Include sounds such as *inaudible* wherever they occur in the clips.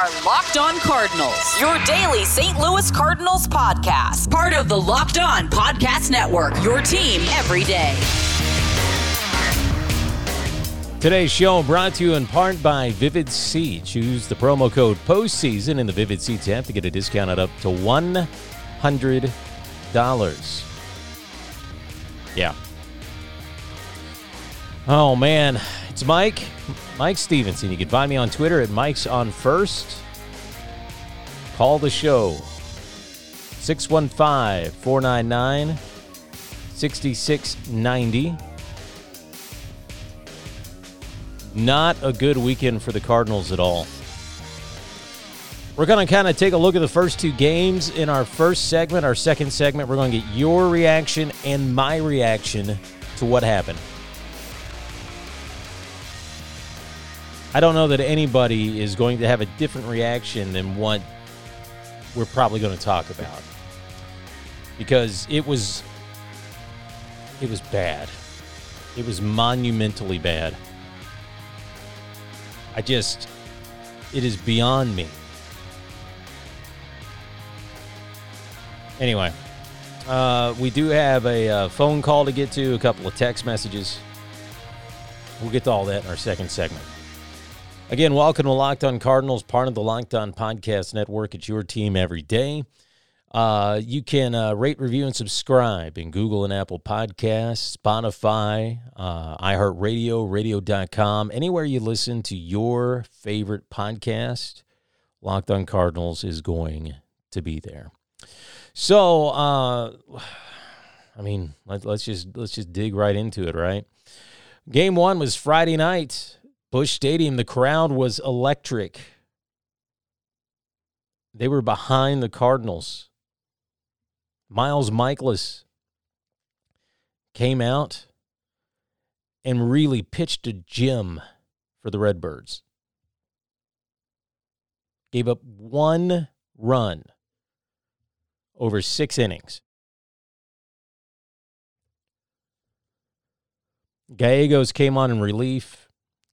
are Locked On Cardinals, your daily St. Louis Cardinals podcast. Part of the Locked On Podcast Network, your team every day. Today's show brought to you in part by Vivid Seats. Choose the promo code postseason in the Vivid Seats app to get a discount up to $100. Yeah. Oh, man. It's Mike. Mike Stevenson. You can find me on Twitter at Mike's on First. Call the show 615 499 6690. Not a good weekend for the Cardinals at all. We're going to kind of take a look at the first two games in our first segment. Our second segment, we're going to get your reaction and my reaction to what happened. I don't know that anybody is going to have a different reaction than what we're probably going to talk about because it was it was bad. It was monumentally bad. I just it is beyond me. Anyway, uh, we do have a uh, phone call to get to, a couple of text messages. We'll get to all that in our second segment. Again, welcome to Locked On Cardinals, part of the Locked On Podcast Network. It's your team every day. Uh, you can uh, rate, review, and subscribe in Google and Apple Podcasts, Spotify, uh, iHeartRadio, radio.com, anywhere you listen to your favorite podcast. Locked On Cardinals is going to be there. So, uh, I mean, let, let's just let's just dig right into it, right? Game one was Friday night. Busch Stadium, the crowd was electric. They were behind the Cardinals. Miles Mikolas came out and really pitched a gem for the Redbirds. Gave up one run over six innings. Gallegos came on in relief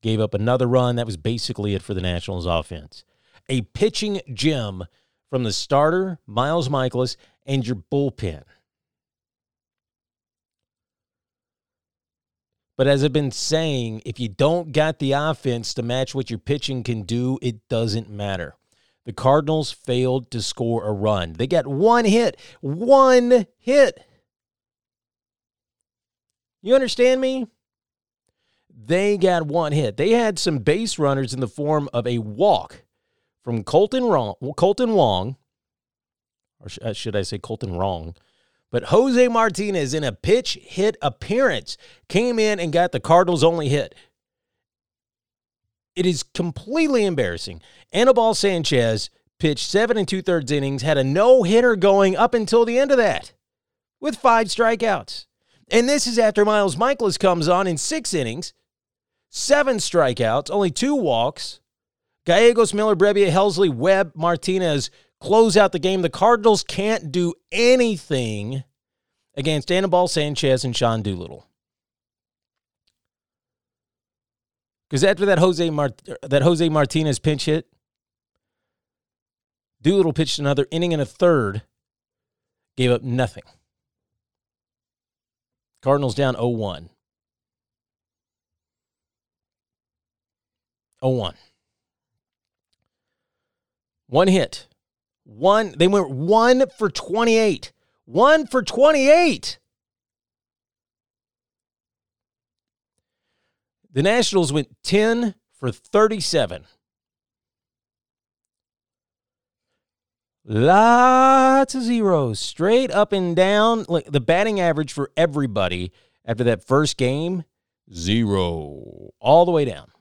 gave up another run. That was basically it for the Nationals offense. A pitching gem from the starter, Miles Mikolas, and your bullpen. But as I've been saying, if you don't got the offense to match what your pitching can do, it doesn't matter. The Cardinals failed to score a run. They got one hit. One hit. You understand me? They got one hit. They had some base runners in the form of a walk from Kolten Wong, Kolten Wong, or uh, should I say Colton Wrong? But Jose Martinez, in a pinch hit appearance, came in and got the Cardinals' only hit. It is completely embarrassing. Anibal Sanchez pitched seven and two thirds innings, had a no hitter going up until the end of that with five strikeouts. And this is after Miles Mikolas comes on in six innings, seven strikeouts, only two walks. Gallegos, Miller, Brebbia, Helsley, Webb, Martinez close out the game. The Cardinals can't do anything against Anibal Sanchez and Sean Doolittle. Because after that Jose that Jose Martinez pinch hit, Doolittle pitched another inning and a third, gave up nothing. Cardinals down 0 1. 0-1. One hit. One they went 1 for 28. 1 for 28. The Nationals went 10 for 37. Lots of zeros, straight up and down. Like the batting average for everybody after that first game, zero, all the way down.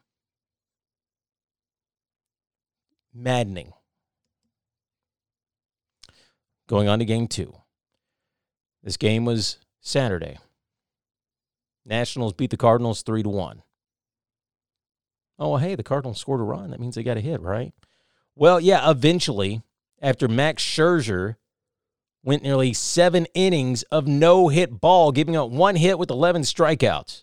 Maddening. Going on to game two. This game was Saturday. Nationals beat the Cardinals 3 to 1. Oh, well, hey, the Cardinals scored a run. That means they got a hit, right? Well, yeah, eventually, after Max Scherzer went nearly seven innings of no hit ball, giving up one hit with 11 strikeouts.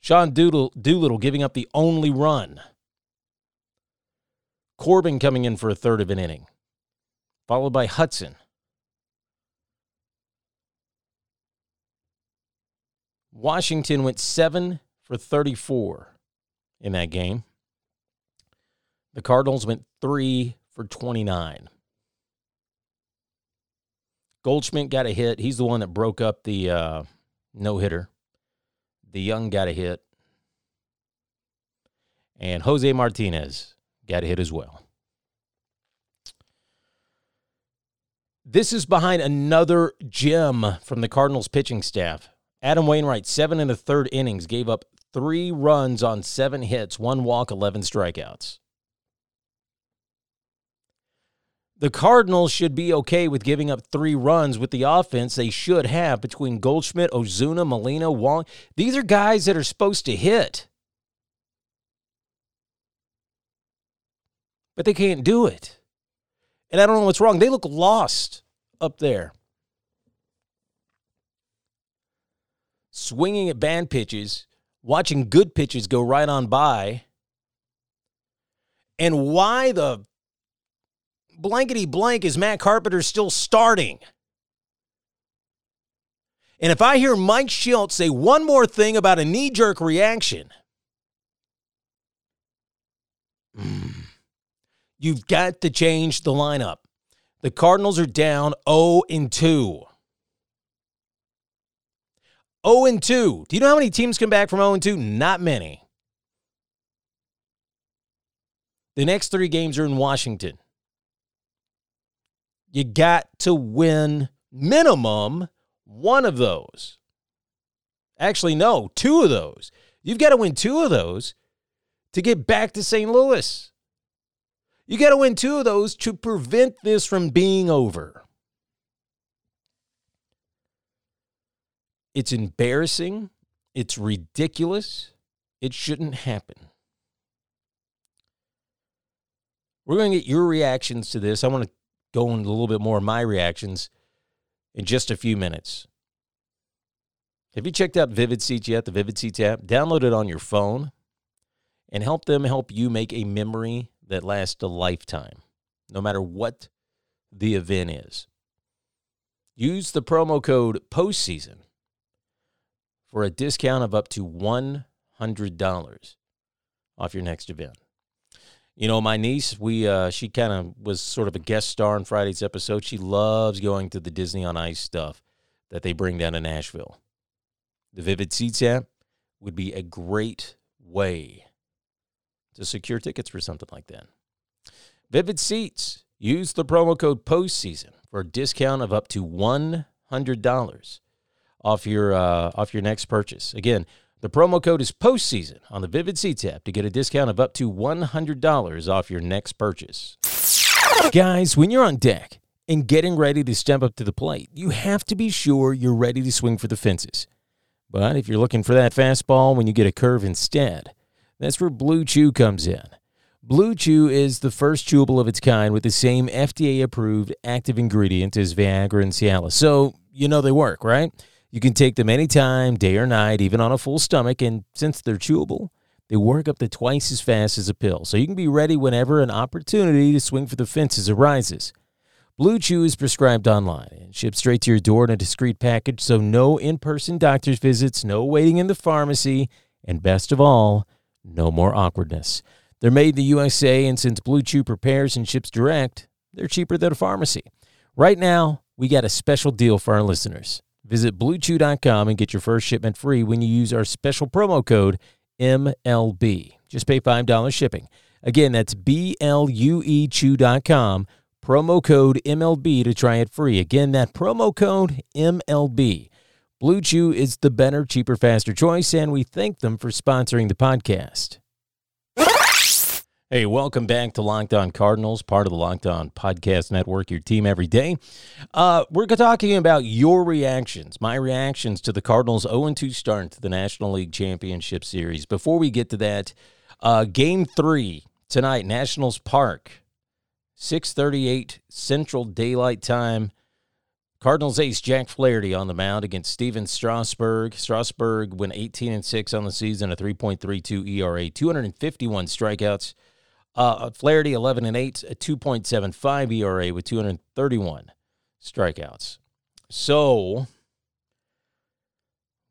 Sean Doodle, Doolittle giving up the only run. Corbin coming in for a third of an inning, followed by Hudson. Washington went seven for 34 in that game. The Cardinals went three for 29. Goldschmidt got a hit. He's the one that broke up the uh, no hitter. DeJong got a hit. And Jose Martinez got a hit as well. This is behind another gem from the Cardinals pitching staff. Adam Wainwright, seven and a third innings, gave up three runs on seven hits, one walk, 11 strikeouts. The Cardinals should be okay with giving up three runs with the offense they should have between Goldschmidt, Ozuna, Molina, Wong. These are guys that are supposed to hit. But they can't do it. And I don't know what's wrong. They look lost up there. Swinging at bad pitches, watching good pitches go right on by. And why the blankety blank is Matt Carpenter still starting? And if I hear Mike Shildt say one more thing about a knee jerk reaction, mm, you've got to change the lineup. The Cardinals are down 0 and 2. 0 and 2. Do you know how many teams come back from 0 and 2? Not many. The next three games are in Washington. You got to win minimum one of those. Actually, no, two of those. You've got to win two of those to get back to St. Louis. You got to win two of those to prevent this from being over. It's embarrassing. It's ridiculous. It shouldn't happen. We're going to get your reactions to this. I want to go into a little bit more of my reactions in just a few minutes. Have you checked out Vivid Seats yet? The Vivid Seats app? Download it on your phone and help them help you make a memory that lasts a lifetime, no matter what the event is. Use the promo code postseason for a discount of up to $100 off your next event. You know, my niece, we uh, she kind of was sort of a guest star in Friday's episode. She loves going to the Disney on Ice stuff that they bring down to Nashville. The Vivid Seats app would be a great way to secure tickets for something like that. Vivid Seats, use the promo code postseason for a discount of up to $100 off your uh, off your next purchase. Again, the promo code is postseason on the Vivid Seats app to get a discount of up to $100 off your next purchase. Guys, when you're on deck and getting ready to step up to the plate, you have to be sure you're ready to swing for the fences. But if you're looking for that fastball when you get a curve instead, that's where Blue Chew comes in. Blue Chew is the first chewable of its kind with the same FDA approved active ingredient as Viagra and Cialis. So, you know they work, right? You can take them anytime, day or night, even on a full stomach, and since they're chewable, they work up to twice as fast as a pill. So you can be ready whenever an opportunity to swing for the fences arises. Blue Chew is prescribed online and shipped straight to your door in a discreet package, so no in person doctor's visits, no waiting in the pharmacy, and best of all, no more awkwardness. They're made in the USA, and since Blue Chew prepares and ships direct, they're cheaper than a pharmacy. Right now, we got a special deal for our listeners. Visit bluechew.com and get your first shipment free when you use our special promo code MLB. Just pay $5 shipping. Again, that's B L U E Chew.com, promo code MLB to try it free. Again, that promo code MLB. Blue Chew is the better, cheaper, faster choice, and we thank them for sponsoring the podcast. Hey, welcome back to Locked On Cardinals, part of the Locked On Podcast Network, your team every day. Uh, we're talking about your reactions, my reactions to the Cardinals' 0 2 start to the National League Championship Series. Before we get to that, uh, Game 3 tonight, Nationals Park, 638 Central Daylight Time. Cardinals ace Jack Flaherty on the mound against Stephen Strasburg. Strasburg went 18 and 6 on the season, a 3.32 ERA, 251 strikeouts Uh, Flaherty, 11 and 8, a 2.75 ERA with 231 strikeouts. So,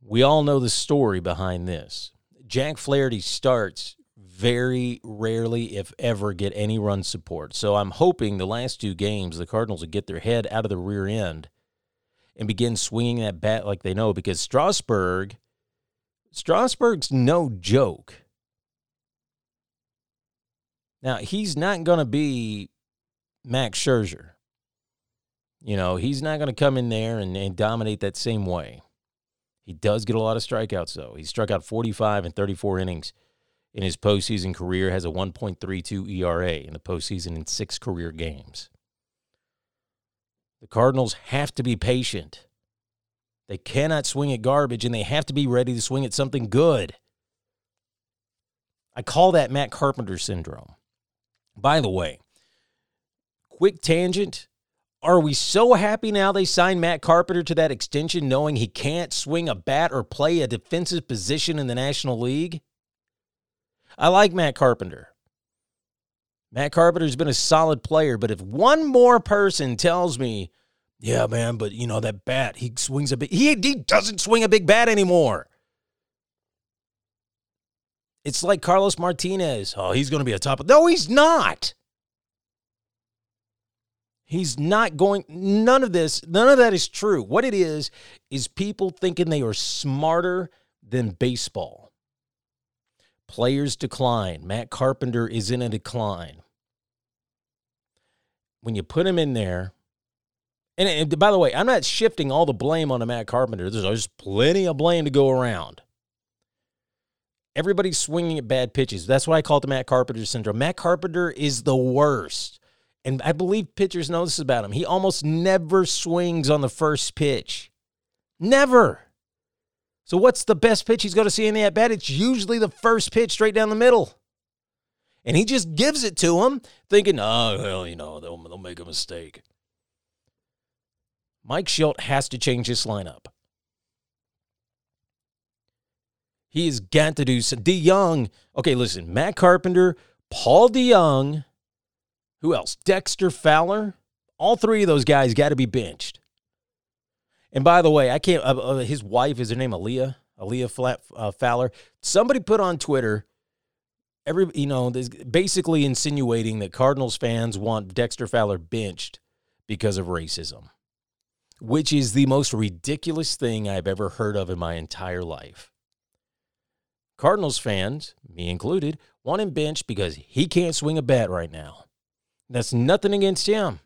we all know the story behind this. Jack Flaherty starts very rarely, if ever, get any run support. So I'm hoping the last two games, the Cardinals will get their head out of the rear end and begin swinging that bat like they know because Strasburg, Strasburg's no joke. Now, he's not going to be Max Scherzer. You know, he's not going to come in there and, and dominate that same way. He does get a lot of strikeouts, though. He struck out 45 in 34 innings in his postseason career, has a 1.32 ERA in the postseason in six career games. The Cardinals have to be patient. They cannot swing at garbage, and they have to be ready to swing at something good. I call that Matt Carpenter syndrome. By the way, quick tangent. Are we so happy now they signed Matt Carpenter to that extension knowing he can't swing a bat or play a defensive position in the National League? I like Matt Carpenter. Matt Carpenter's been a solid player, but if one more person tells me, yeah, man, but you know that bat, he swings a big he, he doesn't swing a big bat anymore. It's like Carlos Martinez. Oh, he's going to be a top. No, he's not. He's not going none of this, none of that is true. What it is is people thinking they are smarter than baseball. Players decline. Matt Carpenter is in a decline. When you put him in there, and, and by the way, I'm not shifting all the blame on Matt Carpenter. There's, there's plenty of blame to go around. Everybody's swinging at bad pitches. That's why I call it the Matt Carpenter syndrome. Matt Carpenter is the worst. And I believe pitchers know this about him. He almost never swings on the first pitch. Never. So what's the best pitch he's going to see in the at bat? It's usually the first pitch straight down the middle. And he just gives it to him, thinking, oh, well, you know, they'll, they'll make a mistake. Mike Shildt has to change his lineup. He has got to do some. DeJong, okay, listen, Matt Carpenter, Paul DeJong, who else? Dexter Fowler. All three of those guys got to be benched. And by the way, I can't. Uh, uh, his wife is her name Aliya. Aliya Flat, uh, Fowler. Somebody put on Twitter. Every you know, basically insinuating that Cardinals fans want Dexter Fowler benched because of racism, which is the most ridiculous thing I've ever heard of in my entire life. Cardinals fans, me included, want him benched because he can't swing a bat right now. That's nothing against him.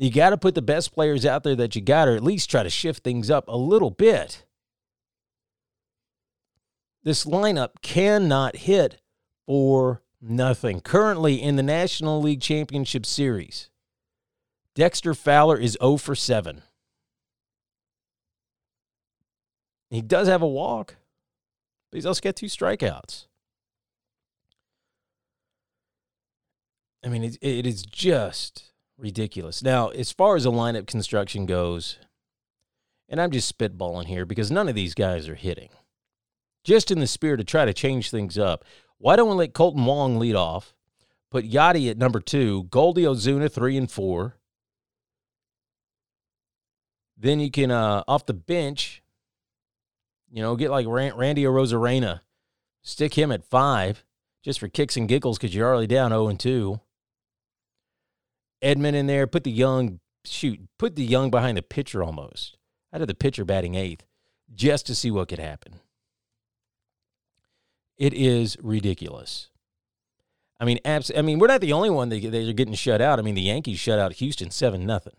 You got to put the best players out there that you got, or at least try to shift things up a little bit. This lineup cannot hit for nothing. Currently in the National League Championship Series, Dexter Fowler is 0 for 7. He does have a walk, but he's also got two strikeouts. I mean, it, it is just ridiculous. Now, as far as the lineup construction goes, and I'm just spitballing here because none of these guys are hitting. Just in the spirit to try to change things up, why don't we let Kolten Wong lead off? Put Yadi at number two, Goldie Ozuna three and four. Then you can uh, off the bench, you know, get like Randy Arozarena, stick him at five, just for kicks and giggles because you're already down zero oh and two. Edman in there, put DeJong shoot, put DeJong behind the pitcher almost. Out of the pitcher batting eighth, just to see what could happen. It is ridiculous. I mean, abs- I mean, we're not the only one that they're getting shut out. I mean, the Yankees shut out Houston seven nothing.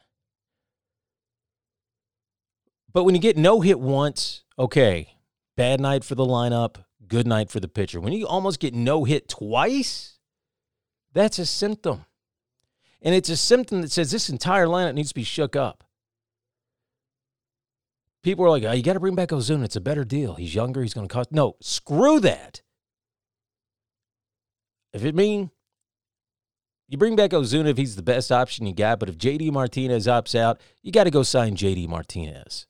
But when you get no hit once, okay, bad night for the lineup, good night for the pitcher. When you almost get no hit twice, that's a symptom. And it's a symptom that says this entire lineup needs to be shook up. People are like, oh, you got to bring back Ozuna. It's a better deal. He's younger. He's going to cost. No, screw that. If it means you bring back Ozuna if he's the best option you got, but if JD Martinez opts out, you got to go sign JD Martinez.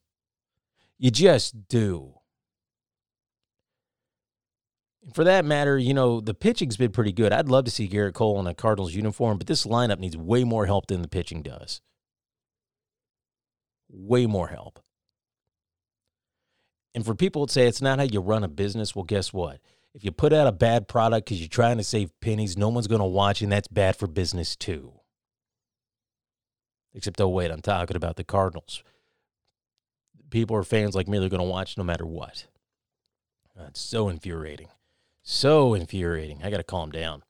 You just do. For that matter, you know, the pitching's been pretty good. I'd love to see Gerrit Cole in a Cardinals uniform, but this lineup needs way more help than the pitching does. Way more help. And for people that say it's not how you run a business, well, guess what? If you put out a bad product because you're trying to save pennies, no one's going to watch, and that's bad for business too. Except, oh, wait, I'm talking about the Cardinals. People or fans like me, they're going to watch no matter what. That's so infuriating. So infuriating. I got to calm down.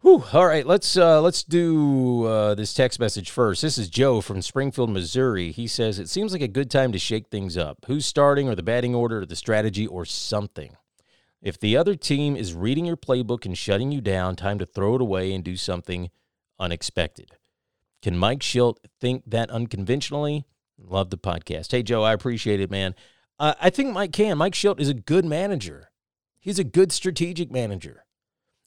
Whew. All right, let's uh, let's do uh, this text message first. This is Joe from Springfield, Missouri. He says it seems like a good time to shake things up. Who's starting, or the batting order, or the strategy, or something. If the other team is reading your playbook and shutting you down, time to throw it away and do something unexpected. Can Mike Shildt think that unconventionally? Love the podcast. Hey, Joe, I appreciate it, man. Uh, I think Mike can. Mike Shildt is a good manager. He's a good strategic manager.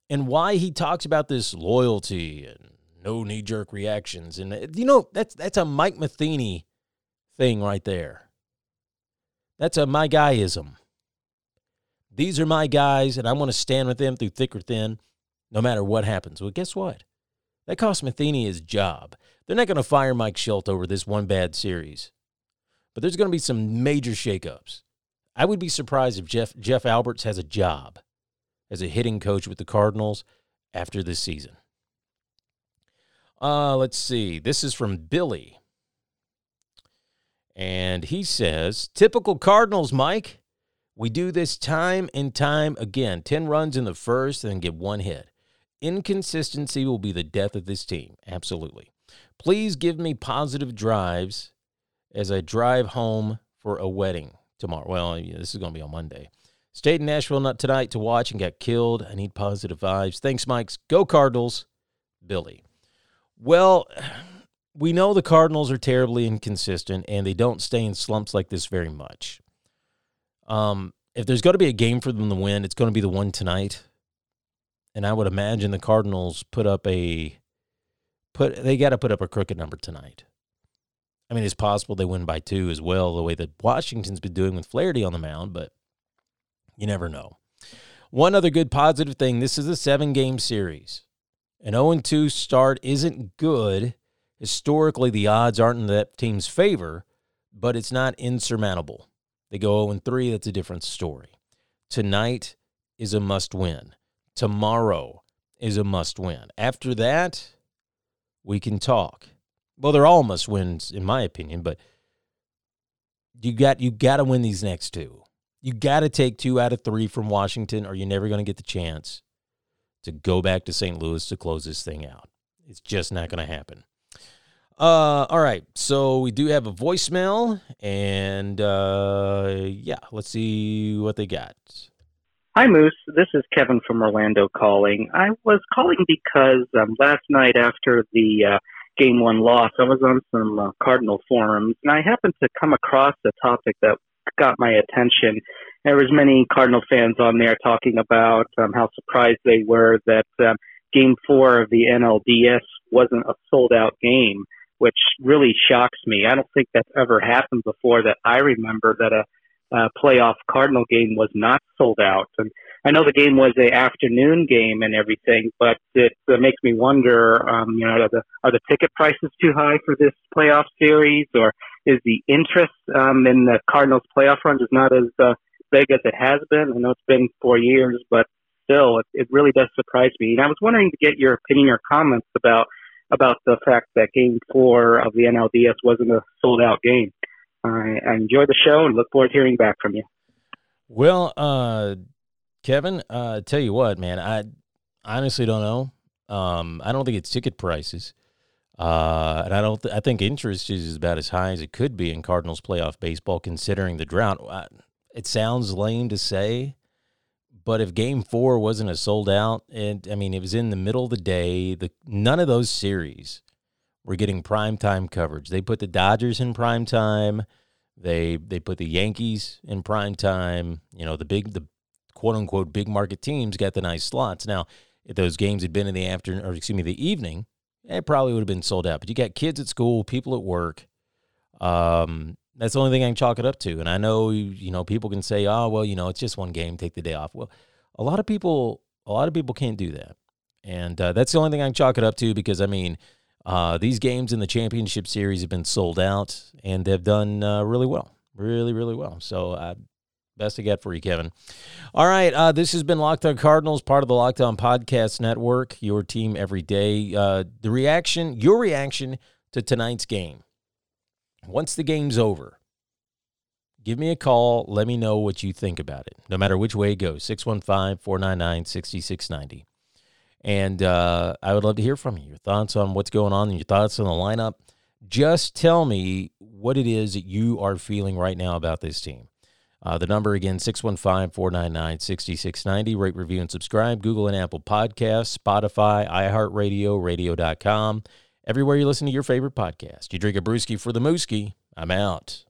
And why he talks about this loyalty and no knee jerk reactions. And, you know, that's, that's a Mike Matheny thing right there. That's a my guyism. These are my guys, and I want to stand with them through thick or thin, no matter what happens. Well, guess what? That cost Matheny his job. They're not going to fire Mike Shildt over this one bad series, but there's going to be some major shakeups. I would be surprised if Jeff Jeff Alberts has a job as a hitting coach with the Cardinals after this season. Uh, let's see. This is from Billy. And he says, typical Cardinals, Mike. We do this time and time again 10 runs in the first and get one hit. Inconsistency will be the death of this team. Absolutely. Please give me positive drives as I drive home for a wedding tomorrow. Well, this is going to be on Monday. Stayed in Nashville not tonight to watch and got killed. I need positive vibes. Thanks, Mikes. Go Cardinals. Billy. Well, *sighs* we know the Cardinals are terribly inconsistent and they don't stay in slumps like this very much. Um, if there's going to be a game for them to win, it's going to be the one tonight and I would imagine the Cardinals put up a put they got to put up a crooked number tonight. I mean, it's possible they win by two as well, the way that Washington's been doing with Flaherty on the mound, but you never know. One other good positive thing this is a seven game series. An 0 2 start isn't good. Historically, the odds aren't in that team's favor, but it's not insurmountable. They go 0 3, that's a different story. Tonight is a must win tomorrow is a must win. After that, we can talk. Well, they're all must wins in my opinion, but you got you got to win these next two. You got to take two out of three from Washington, or you're never going to get the chance to go back to St. Louis to close this thing out. It's just not going to happen. Uh, all right. So we do have a voicemail, and uh, yeah, let's see what they got. Hi, Moose. This is Kevin from Orlando calling. I was calling because um, last night after the uh, game one loss, I was on some uh, Cardinal forums, and I happened to come across a topic that got my attention. There was many Cardinal fans on there talking about um, how surprised they were that um, Game Four of the NLDS wasn't a sold-out game, which really shocks me. I don't think that's ever happened before that I remember that a uh, playoff Cardinal game was not sold out. And I know the game was a afternoon game and everything, but it uh, makes me wonder, um, you know, are the, are the ticket prices too high for this playoff series or is the interest um, in the Cardinals playoff runs is not as uh, big as it has been? I know it's been four years, but still, it, it really does surprise me. And I was wondering to get your opinion or comments about about the fact that Game Four of the NLDS wasn't a sold out game. I, I enjoy the show and look forward to hearing back from you. Well, uh, Kevin, uh, tell you what, man, I honestly don't know. Um, I don't think it's ticket prices. Uh, and I don't. Th- I think interest is about as high as it could be in Cardinals playoff baseball, considering the drought. I, it sounds lame to say, but if Game Four wasn't a sold out, and I mean it was in the middle of the day, the none of those series were getting prime time coverage. They put the Dodgers in prime time. They they put the Yankees in prime time. You know, the big the quote unquote big market teams got the nice slots. Now, if those games had been in the afternoon or excuse me, the evening, it probably would have been sold out. But you got kids at school, people at work. Um, that's the only thing I can chalk it up to. And I know you know people can say, oh well, you know, it's just one game, take the day off. Well, A lot of people, a lot of people can't do that, and uh, that's the only thing I can chalk it up to because I mean, uh, these games in the championship series have been sold out and they've done uh, really well, really, really well. So, uh, best to get for you, Kevin. All right, uh, this has been Locked On Cardinals, part of the Locked On Podcast Network. Your team every day. Uh, the reaction, your reaction to tonight's game. Once the game's over give me a call. Let me know what you think about it, no matter which way it goes 615 499 6690. And uh, I would love to hear from you your thoughts on what's going on and your thoughts on the lineup. Just tell me what it is that you are feeling right now about this team. Uh, the number again, 615 499 6690. Rate, review, and subscribe. Google and Apple Podcasts, Spotify, iHeartRadio, radio.com. Everywhere you listen to your favorite podcast. You drink a brewski for the mooski. I'm out.